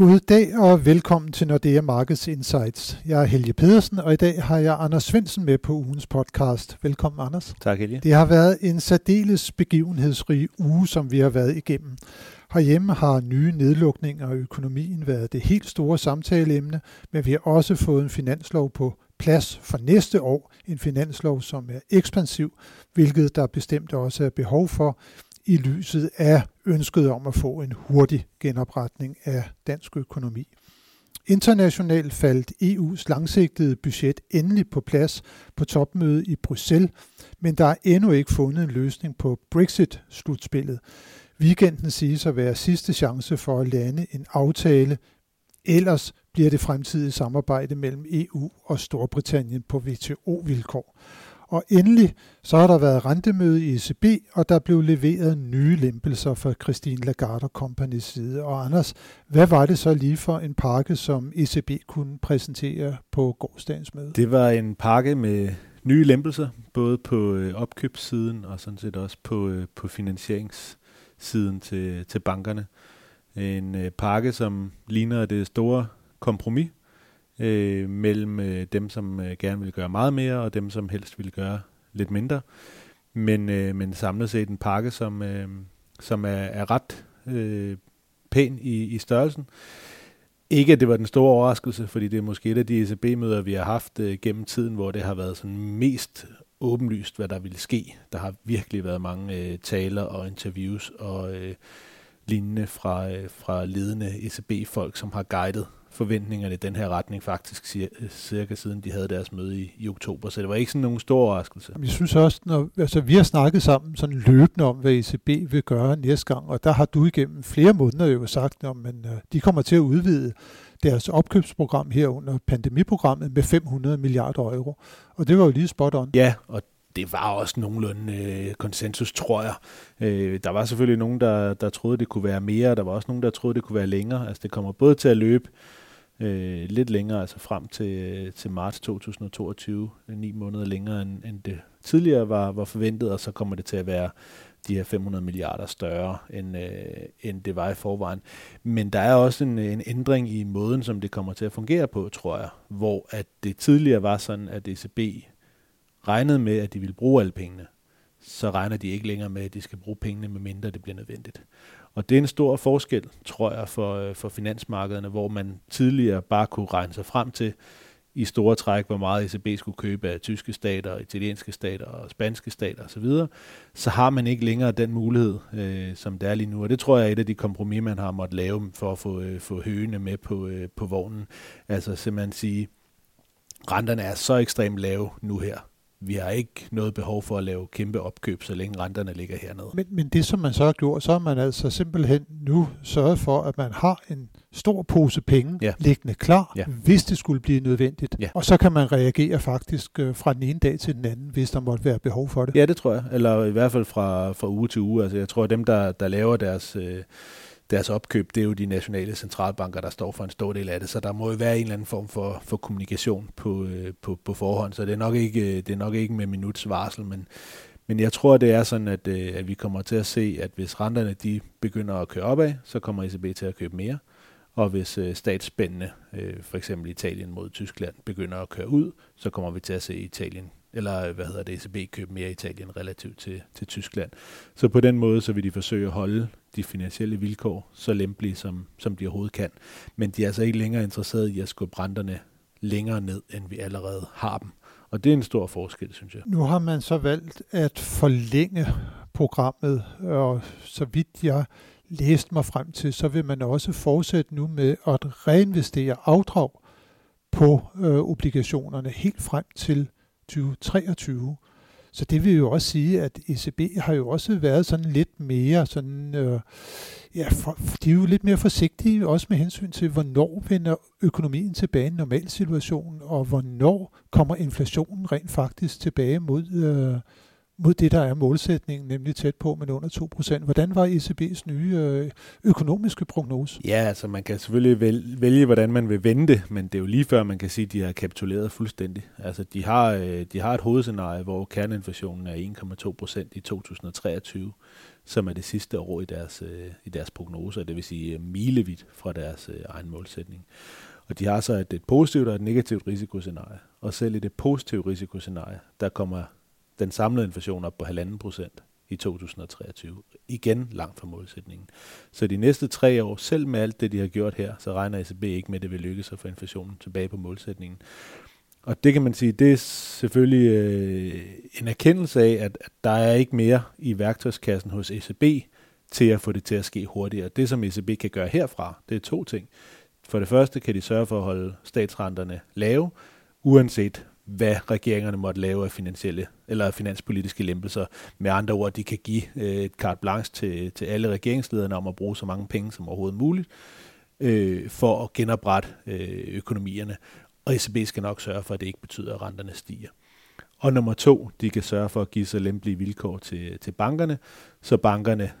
God dag og velkommen til Nordea Markets Insights. Jeg er Helge Pedersen, og i dag har jeg Anders Svensen med på ugens podcast. Velkommen, Anders. Tak, Helge. Det har været en særdeles begivenhedsrig uge, som vi har været igennem. Herhjemme har nye nedlukninger af økonomien været det helt store samtaleemne, men vi har også fået en finanslov på plads for næste år. En finanslov, som er ekspansiv, hvilket der bestemt også er behov for i lyset af ønsket om at få en hurtig genopretning af dansk økonomi. Internationalt faldt EU's langsigtede budget endelig på plads på topmødet i Bruxelles, men der er endnu ikke fundet en løsning på Brexit-slutspillet. Weekenden siges at være sidste chance for at lande en aftale, ellers bliver det fremtidige samarbejde mellem EU og Storbritannien på WTO-vilkår. Og endelig så har der været rentemøde i ECB, og der blev leveret nye lempelser fra Christine Lagarde og Companies side. Og Anders, hvad var det så lige for en pakke, som ECB kunne præsentere på gårdsdagens møde? Det var en pakke med nye lempelser, både på øh, opkøbssiden og sådan set også på, øh, på finansieringssiden til, til bankerne. En øh, pakke, som ligner det store kompromis øh, mellem øh, dem, som øh, gerne vil gøre meget mere, og dem, som helst vil gøre lidt mindre. Men, øh, men samlet set en pakke, som, øh, som er, er ret øh, pæn i, i størrelsen. Ikke, at det var den store overraskelse, fordi det er måske et af de ECB-møder, vi har haft øh, gennem tiden, hvor det har været sådan mest åbenlyst, hvad der ville ske. Der har virkelig været mange øh, taler og interviews og øh, lignende fra, øh, fra ledende ECB-folk, som har guidet forventningerne i den her retning faktisk cirka siden de havde deres møde i, i oktober. Så det var ikke sådan nogen stor overraskelse. Jeg synes også, når, altså, vi har snakket sammen sådan løbende om, hvad ECB vil gøre næste gang, og der har du igennem flere måneder jo sagt, at men, uh, de kommer til at udvide deres opkøbsprogram her under pandemiprogrammet med 500 milliarder euro. Og det var jo lige spot on. Ja, og det var også nogenlunde øh, konsensus, tror jeg. Øh, der var selvfølgelig nogen, der, der troede, det kunne være mere, der var også nogen, der troede, det kunne være længere. Altså det kommer både til at løbe øh, lidt længere, altså frem til, øh, til marts 2022, øh, ni måneder længere end, end det tidligere var, var forventet, og så kommer det til at være de her 500 milliarder større, end, øh, end det var i forvejen. Men der er også en, en ændring i måden, som det kommer til at fungere på, tror jeg, hvor at det tidligere var sådan, at ECB regnede med, at de ville bruge alle pengene, så regner de ikke længere med, at de skal bruge pengene, medmindre det bliver nødvendigt. Og det er en stor forskel, tror jeg, for, øh, for finansmarkederne, hvor man tidligere bare kunne regne sig frem til i store træk, hvor meget ECB skulle købe af tyske stater, italienske stater og spanske stater osv., så har man ikke længere den mulighed, øh, som det er lige nu. Og det tror jeg er et af de kompromis, man har måttet lave for at få, øh, få høgene med på, øh, på vognen. Altså simpelthen sige, renterne er så ekstremt lave nu her, vi har ikke noget behov for at lave kæmpe opkøb, så længe renterne ligger hernede. Men, men det, som man så har gjort, så har man altså simpelthen nu sørget for, at man har en stor pose penge ja. liggende klar, ja. hvis det skulle blive nødvendigt. Ja. Og så kan man reagere faktisk øh, fra den ene dag til den anden, hvis der måtte være behov for det. Ja, det tror jeg. Eller i hvert fald fra, fra uge til uge. Altså, jeg tror, at dem, der, der laver deres... Øh, deres opkøb, det er jo de nationale centralbanker, der står for en stor del af det, så der må jo være en eller anden form for, for kommunikation på, øh, på, på forhånd, så det er nok ikke, øh, det er nok ikke med minuts varsel, men, men jeg tror, det er sådan, at, øh, at vi kommer til at se, at hvis renterne de begynder at køre opad, så kommer ECB til at købe mere, og hvis øh, statsspændene, øh, for eksempel Italien mod Tyskland, begynder at køre ud, så kommer vi til at se Italien eller øh, hvad hedder det, ECB købe mere i Italien relativt til, til Tyskland. Så på den måde, så vil de forsøge at holde de finansielle vilkår så lempelige, som, som de overhovedet kan. Men de er altså ikke længere interesserede i at skubbe renterne længere ned, end vi allerede har dem. Og det er en stor forskel, synes jeg. Nu har man så valgt at forlænge programmet, og så vidt jeg læste mig frem til, så vil man også fortsætte nu med at reinvestere afdrag på øh, obligationerne helt frem til 2023. Så det vil jo også sige, at ECB har jo også været sådan lidt mere sådan, øh, ja, for, de er jo lidt mere forsigtige også med hensyn til, hvornår vender økonomien tilbage i en normal situation, og hvornår kommer inflationen rent faktisk tilbage mod, øh, mod det, der er målsætningen, nemlig tæt på, men under 2%. Hvordan var ECB's nye øh, økonomiske prognose? Ja, altså man kan selvfølgelig vælge, hvordan man vil vente, men det er jo lige før, man kan sige, at de har kapituleret fuldstændig. Altså de har, øh, de har et hovedscenarie, hvor kerneinflationen er 1,2% i 2023. som er det sidste år i deres, øh, i deres prognoser, det vil sige milevidt fra deres egen målsætning. Og de har så et, et positivt og et negativt risikoscenarie. Og selv i det positive risikoscenarie, der kommer den samlede inflation op på 1,5 procent i 2023. Igen langt fra målsætningen. Så de næste tre år, selv med alt det, de har gjort her, så regner ECB ikke med, at det vil lykkes at få inflationen tilbage på målsætningen. Og det kan man sige, det er selvfølgelig øh, en erkendelse af, at, at der er ikke mere i værktøjskassen hos ECB til at få det til at ske hurtigere. Det, som ECB kan gøre herfra, det er to ting. For det første kan de sørge for at holde statsrenterne lave, uanset hvad regeringerne måtte lave af finansielle eller finanspolitiske lempelser. Med andre ord, de kan give øh, et carte blanche til, til alle regeringslederne om at bruge så mange penge som overhovedet muligt øh, for at genoprette øh, økonomierne. Og ECB skal nok sørge for, at det ikke betyder, at renterne stiger. Og nummer to, de kan sørge for at give så lempelige vilkår til, til bankerne, så bankerne,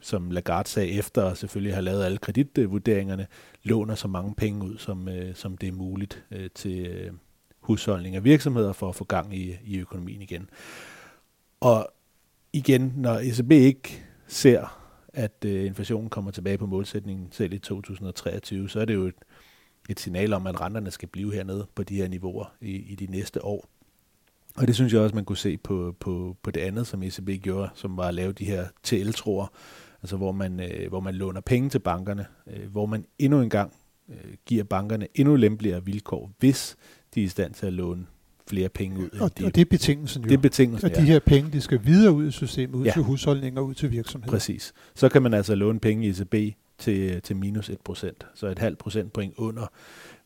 som Lagarde sagde efter, og selvfølgelig har lavet alle kreditvurderingerne, låner så mange penge ud, som, øh, som det er muligt øh, til øh, husholdninger og virksomheder for at få gang i, i økonomien igen. Og igen, når ECB ikke ser, at øh, inflationen kommer tilbage på målsætningen selv i 2023, så er det jo et, et signal om, at renterne skal blive hernede på de her niveauer i, i de næste år. Og det synes jeg også, man kunne se på, på, på det andet, som ECB gjorde, som var at lave de her TL-tror, altså hvor man, øh, hvor man låner penge til bankerne, øh, hvor man endnu en gang øh, giver bankerne endnu lempeligere vilkår, hvis de er i stand til at låne flere penge ud. Og, de, og det er betingelsen jo. Det er betingelsen, At de her penge, de skal videre ud i systemet, ud ja. til husholdninger, ud til virksomheder. Præcis. Så kan man altså låne penge i ECB til, til minus 1%, så et halvt procentpoint under,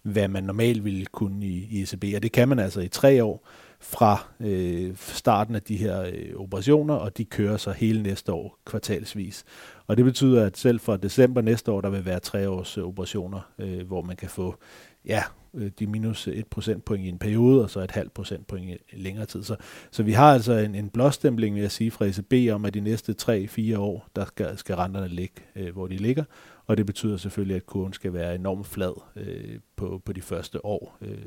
hvad man normalt ville kunne i, i ECB. Og det kan man altså i tre år fra øh, starten af de her øh, operationer, og de kører så hele næste år kvartalsvis. Og det betyder, at selv fra december næste år, der vil være tre års øh, operationer, øh, hvor man kan få ja, Øh, de minus 1 procentpoint i en periode, og så et halvt procentpoint i længere tid. Så, så vi har altså en, en blåstempling, vil jeg sige, fra ECB om, at de næste 3-4 år, der skal, skal renterne ligge, øh, hvor de ligger. Og det betyder selvfølgelig, at kurven skal være enormt flad øh, på, på de første år øh,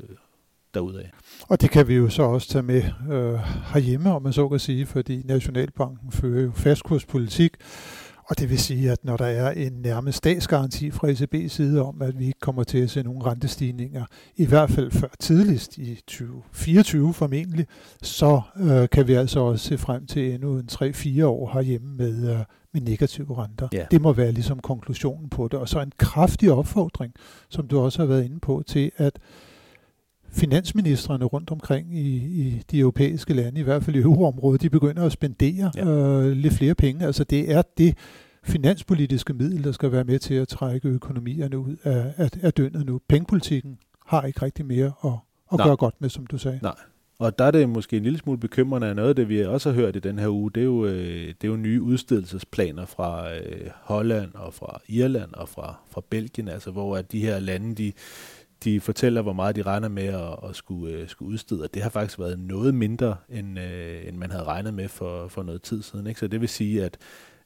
derudaf. Og det kan vi jo så også tage med øh, herhjemme, om man så kan sige, fordi Nationalbanken fører jo fastkurspolitik, og det vil sige, at når der er en nærmest statsgaranti fra ECB's side om, at vi ikke kommer til at se nogle rentestigninger, i hvert fald før tidligst i 2024 formentlig, så øh, kan vi altså også se frem til endnu en 3-4 år herhjemme med, øh, med negative renter. Ja. Det må være ligesom konklusionen på det. Og så en kraftig opfordring, som du også har været inde på, til at finansministerne rundt omkring i, i de europæiske lande, i hvert fald i euroområdet, de begynder at spendere ja. øh, lidt flere penge. Altså det er det finanspolitiske middel, der skal være med til at trække økonomierne ud af, af, af døgnet nu. Pengepolitikken har ikke rigtig mere at, at gøre godt med, som du sagde. Nej. Og der er det måske en lille smule bekymrende af noget af det, vi også har hørt i den her uge. Det er jo, øh, det er jo nye udstedelsesplaner fra øh, Holland og fra Irland og fra, fra Belgien, altså hvor at de her lande, de, de fortæller, hvor meget de regner med at, at skulle, øh, skulle udstede, og det har faktisk været noget mindre, end, øh, end man havde regnet med for, for noget tid siden. Ikke? Så det vil sige, at,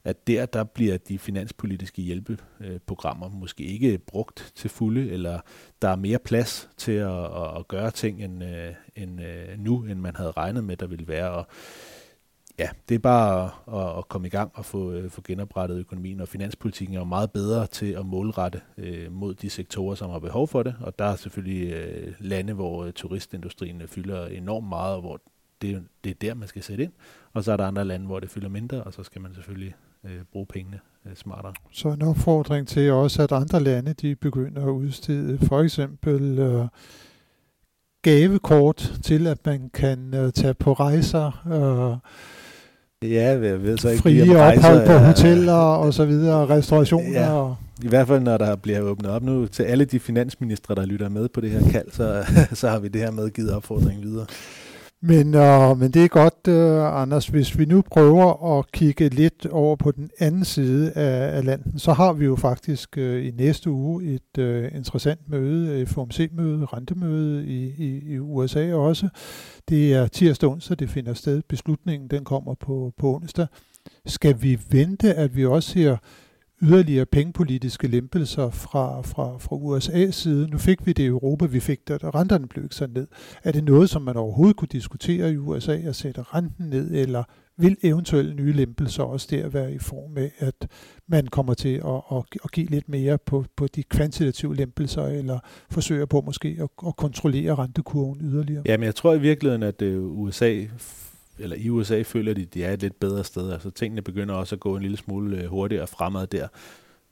at der, der bliver de finanspolitiske hjælpeprogrammer måske ikke brugt til fulde, eller der er mere plads til at, at, at gøre ting end, øh, end øh, nu, end man havde regnet med, der ville være. Og ja, det er bare at, at komme i gang og få, øh, få genoprettet økonomien, og finanspolitikken er jo meget bedre til at målrette øh, mod de sektorer, som har behov for det, og der er selvfølgelig øh, lande, hvor øh, turistindustrien fylder enormt meget, og hvor det, det er der, man skal sætte ind, og så er der andre lande, hvor det fylder mindre, og så skal man selvfølgelig øh, bruge pengene øh, smartere. Så en opfordring til også, at andre lande, de begynder at udstede for eksempel øh, gavekort til, at man kan øh, tage på rejser, øh, Ja, jeg ved så ikke. Frie ophold på hoteller og så videre, restaurationer. Ja. Og I hvert fald, når der bliver åbnet op nu til alle de finansministre, der lytter med på det her kald, så, så har vi det her med givet opfordring videre. Men, øh, men det er godt, øh, Anders, hvis vi nu prøver at kigge lidt over på den anden side af, af landet, så har vi jo faktisk øh, i næste uge et øh, interessant møde, FOMC-møde, rentemøde i, i, i USA også. Det er tirsdag onsdag, det finder sted. Beslutningen den kommer på, på onsdag. Skal vi vente, at vi også ser yderligere pengepolitiske lempelser fra, fra, fra USA's side. Nu fik vi det i Europa, vi fik det, og renterne blev ikke ned. Er det noget, som man overhovedet kunne diskutere i USA at sætte renten ned, eller vil eventuelle nye lempelser også der være i form af, at man kommer til at, at, at give lidt mere på, på de kvantitative lempelser, eller forsøger på måske at, at kontrollere rentekurven yderligere? Jamen, jeg tror i virkeligheden, at øh, USA eller i USA føler de, at de er et lidt bedre sted. Altså tingene begynder også at gå en lille smule øh, hurtigere fremad der.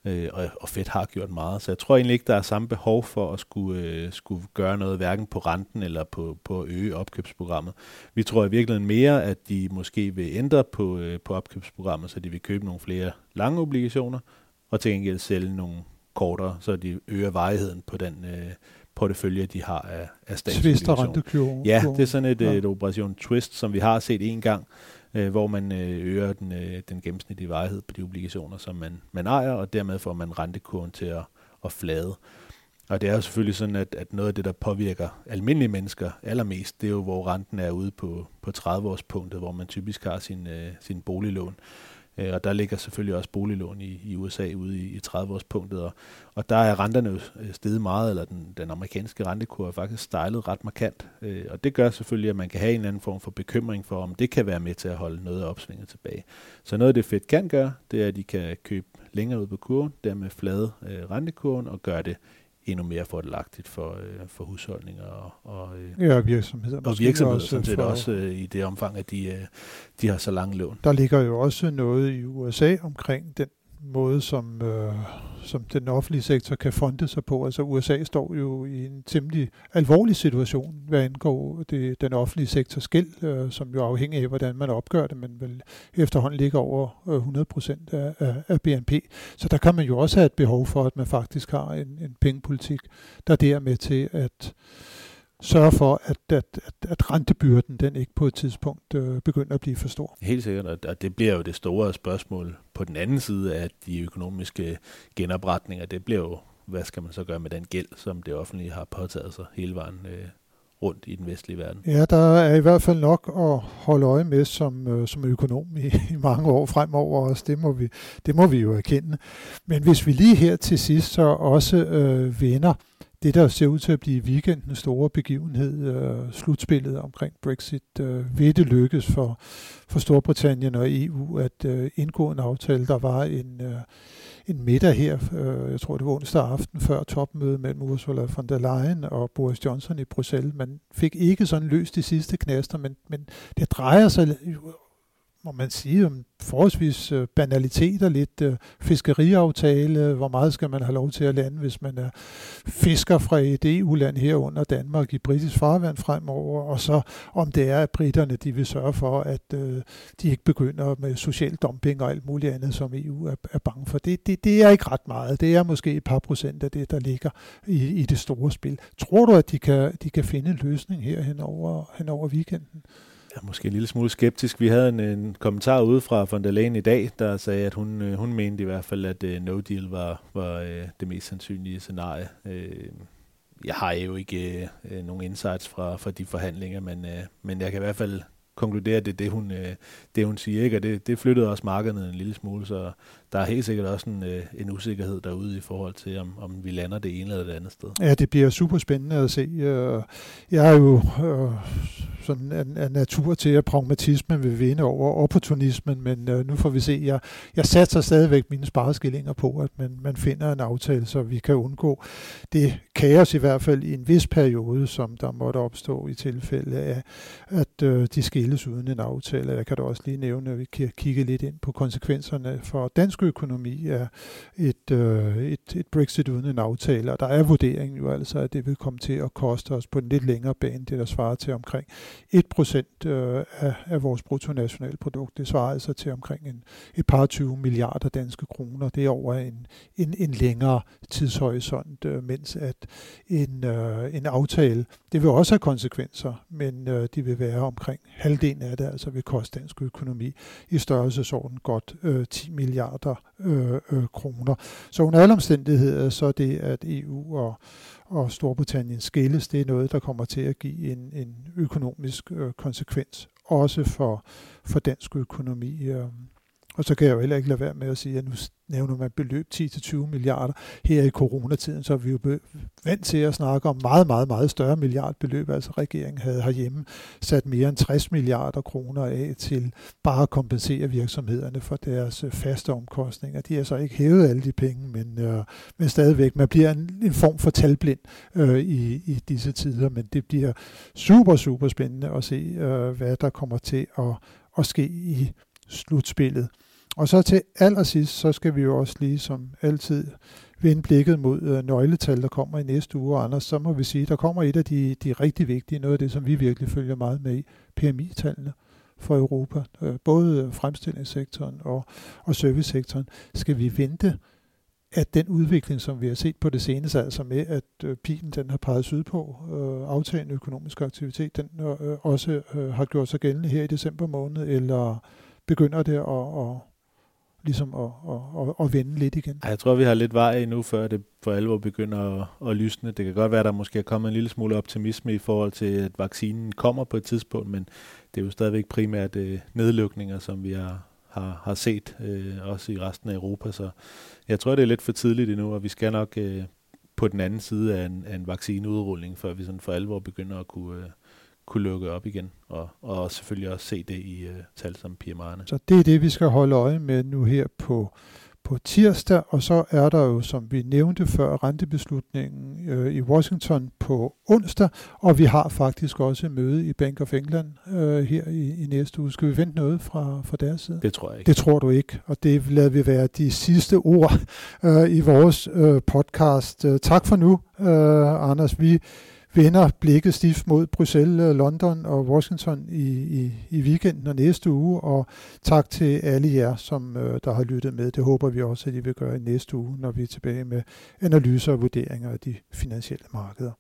Øh, og, og Fed har gjort meget. Så jeg tror egentlig ikke, der er samme behov for at skulle, øh, skulle gøre noget, hverken på renten eller på, på at øge opkøbsprogrammet. Vi tror i virkeligheden mere, at de måske vil ændre på, øh, på opkøbsprogrammet, så de vil købe nogle flere lange obligationer, og til gengæld sælge nogle kortere, så de øger varigheden på den øh, portefølje, de har af, af statsobligationer. Ja, det er sådan et, ja. et operation twist, som vi har set en gang, øh, hvor man øh, øger den, øh, den gennemsnitlige varighed på de obligationer, som man, man ejer, og dermed får man rentekurven til at, at flade. Og det er jo selvfølgelig sådan, at, at noget af det, der påvirker almindelige mennesker allermest, det er jo, hvor renten er ude på, på 30-årspunktet, hvor man typisk har sin, øh, sin boliglån. Øh, og der ligger selvfølgelig også boliglån i, i USA ude i, i 30-årspunktet, og, og der er renterne jo øh, steget meget, eller den, den amerikanske rentekurve er faktisk stejlet ret markant. Øh, og det gør selvfølgelig, at man kan have en anden form for bekymring for, om det kan være med til at holde noget af opsvinget tilbage. Så noget af det Fed kan gøre, det er, at de kan købe længere ud på kurven, dermed flade øh, rentekurven, og gøre det endnu mere fordelagtigt for, øh, for husholdninger og, og, øh, ja, virksomheder. Og virksomheder, sådan set for, også øh, i det omfang, at de, øh, de har så lange lån. Der ligger jo også noget i USA omkring den måde, som, øh, som den offentlige sektor kan fonde sig på. Altså USA står jo i en temmelig alvorlig situation, hvad angår det, den offentlige sektors gæld, øh, som jo afhænger af, hvordan man opgør det, men vel efterhånden ligger over øh, 100 procent af, af, af BNP. Så der kan man jo også have et behov for, at man faktisk har en, en pengepolitik, der der med til at sørge for, at, at, at, at rentebyrden den ikke på et tidspunkt øh, begynder at blive for stor. Helt sikkert, og det bliver jo det store spørgsmål på den anden side af de økonomiske genopretninger. Det bliver jo, hvad skal man så gøre med den gæld, som det offentlige har påtaget sig hele vejen øh, rundt i den vestlige verden. Ja, der er i hvert fald nok at holde øje med som, øh, som økonom i, i mange år fremover også. Det må, vi, det må vi jo erkende. Men hvis vi lige her til sidst så også øh, vender det, der ser ud til at blive weekendens store begivenhed, øh, slutspillet omkring Brexit, øh, vil det lykkes for, for Storbritannien og EU at øh, indgå en aftale. Der var en, øh, en middag her, øh, jeg tror det var onsdag aften før topmødet mellem Ursula von der Leyen og Boris Johnson i Bruxelles. Man fik ikke sådan løst de sidste knaster, men, men det drejer sig må man sige, om forholdsvis øh, banaliteter, lidt øh, fiskeriaftale, øh, hvor meget skal man have lov til at lande, hvis man er fisker fra et EU-land herunder Danmark i britisk farvand fremover, og så om det er, at britterne de vil sørge for, at øh, de ikke begynder med social dumping og alt muligt andet, som EU er, er bange for. Det, det, det er ikke ret meget. Det er måske et par procent af det, der ligger i, i det store spil. Tror du, at de kan, de kan finde en løsning her hen over, hen over weekenden? Er måske en lille smule skeptisk. Vi havde en, en kommentar ude fra von der Leyen i dag, der sagde, at hun, øh, hun mente i hvert fald, at uh, no deal var, var uh, det mest sandsynlige scenarie. Uh, jeg har jo ikke uh, nogen insights fra, fra de forhandlinger, men, uh, men jeg kan i hvert fald konkludere, at det er det, hun, øh, det, hun siger. Ikke? Og det, det flyttede også markedet en lille smule, så der er helt sikkert også en, øh, en usikkerhed derude i forhold til, om, om vi lander det ene eller det andet sted. Ja, det bliver super spændende at se. Øh, jeg er jo øh, sådan en, en natur til, at pragmatismen vil vinde over opportunismen, men øh, nu får vi se. Jeg, jeg satser stadigvæk mine spareskillinger på, at man, man finder en aftale, så vi kan undgå det kaos i hvert fald i en vis periode, som der måtte opstå i tilfælde af, at de skilles uden en aftale. Jeg kan da også lige nævne, at vi kan kigge lidt ind på konsekvenserne for dansk økonomi af et, øh, et, et Brexit uden en aftale, og der er vurderingen jo altså, at det vil komme til at koste os på en lidt længere bane, det der svarer til omkring 1% øh, af, af vores bruttonationalprodukt. Det svarer altså til omkring en, et par 20 milliarder danske kroner. Det er over en, en, en længere tidshorisont, øh, mens at en, øh, en aftale, det vil også have konsekvenser, men øh, de vil være omkring halvdelen af det, altså vil koste dansk økonomi i størrelsesorden godt øh, 10 milliarder øh, øh, kroner. Så under alle omstændigheder, så er det, at EU og, og Storbritannien skilles, det er noget, der kommer til at give en, en økonomisk øh, konsekvens, også for, for dansk økonomi. Øh. Og så kan jeg jo heller ikke lade være med at sige, at nu nævner man beløb 10-20 milliarder. Her i coronatiden, så er vi jo vant til at snakke om meget, meget, meget større milliardbeløb. Altså regeringen havde herhjemme sat mere end 60 milliarder kroner af til bare at kompensere virksomhederne for deres øh, faste omkostninger. De har så ikke hævet alle de penge, men, øh, men stadigvæk, man bliver en, en form for talblind øh, i, i disse tider, men det bliver super, super spændende at se, øh, hvad der kommer til at, at ske i slutspillet. Og så til allersidst, så skal vi jo også lige som altid vende blikket mod øh, nøgletal, der kommer i næste uge, og Anders, så må vi sige, der kommer et af de, de rigtig vigtige, noget af det, som vi virkelig følger meget med i, PMI-tallene for Europa, øh, både fremstillingssektoren og, og servicesektoren. Skal vi vente, at den udvikling, som vi har set på det seneste, altså med, at øh, pilen den har peget sydpå, øh, aftagende økonomisk aktivitet, den øh, også øh, har gjort sig gældende her i december måned, eller begynder det at, at ligesom at, at, at, at vende lidt igen. Jeg tror, vi har lidt vej endnu, før det for alvor begynder at, at lysne. Det kan godt være, at der måske er kommet en lille smule optimisme i forhold til, at vaccinen kommer på et tidspunkt, men det er jo stadigvæk primært øh, nedlukninger, som vi har, har, har set, øh, også i resten af Europa. Så jeg tror, det er lidt for tidligt endnu, og vi skal nok øh, på den anden side af en, af en vaccineudrulling, før vi sådan for alvor begynder at kunne, øh, kunne lukke op igen, og, og selvfølgelig også se det i uh, tal som PMI'erne. Så det er det, vi skal holde øje med nu her på, på tirsdag, og så er der jo, som vi nævnte før, rentebeslutningen øh, i Washington på onsdag, og vi har faktisk også et møde i Bank of England øh, her i, i næste uge. Skal vi vente noget fra, fra deres side? Det tror jeg ikke. Det tror du ikke, og det lader vi være de sidste ord øh, i vores øh, podcast. Øh, tak for nu, øh, Anders. Vi vender blikket stift mod Bruxelles, øh, London og Washington i, i, i weekenden og næste uge, og tak til alle jer, som øh, der har lyttet med. Det håber vi også, at I vil gøre i næste uge, når vi er tilbage med analyser og vurderinger af de finansielle markeder.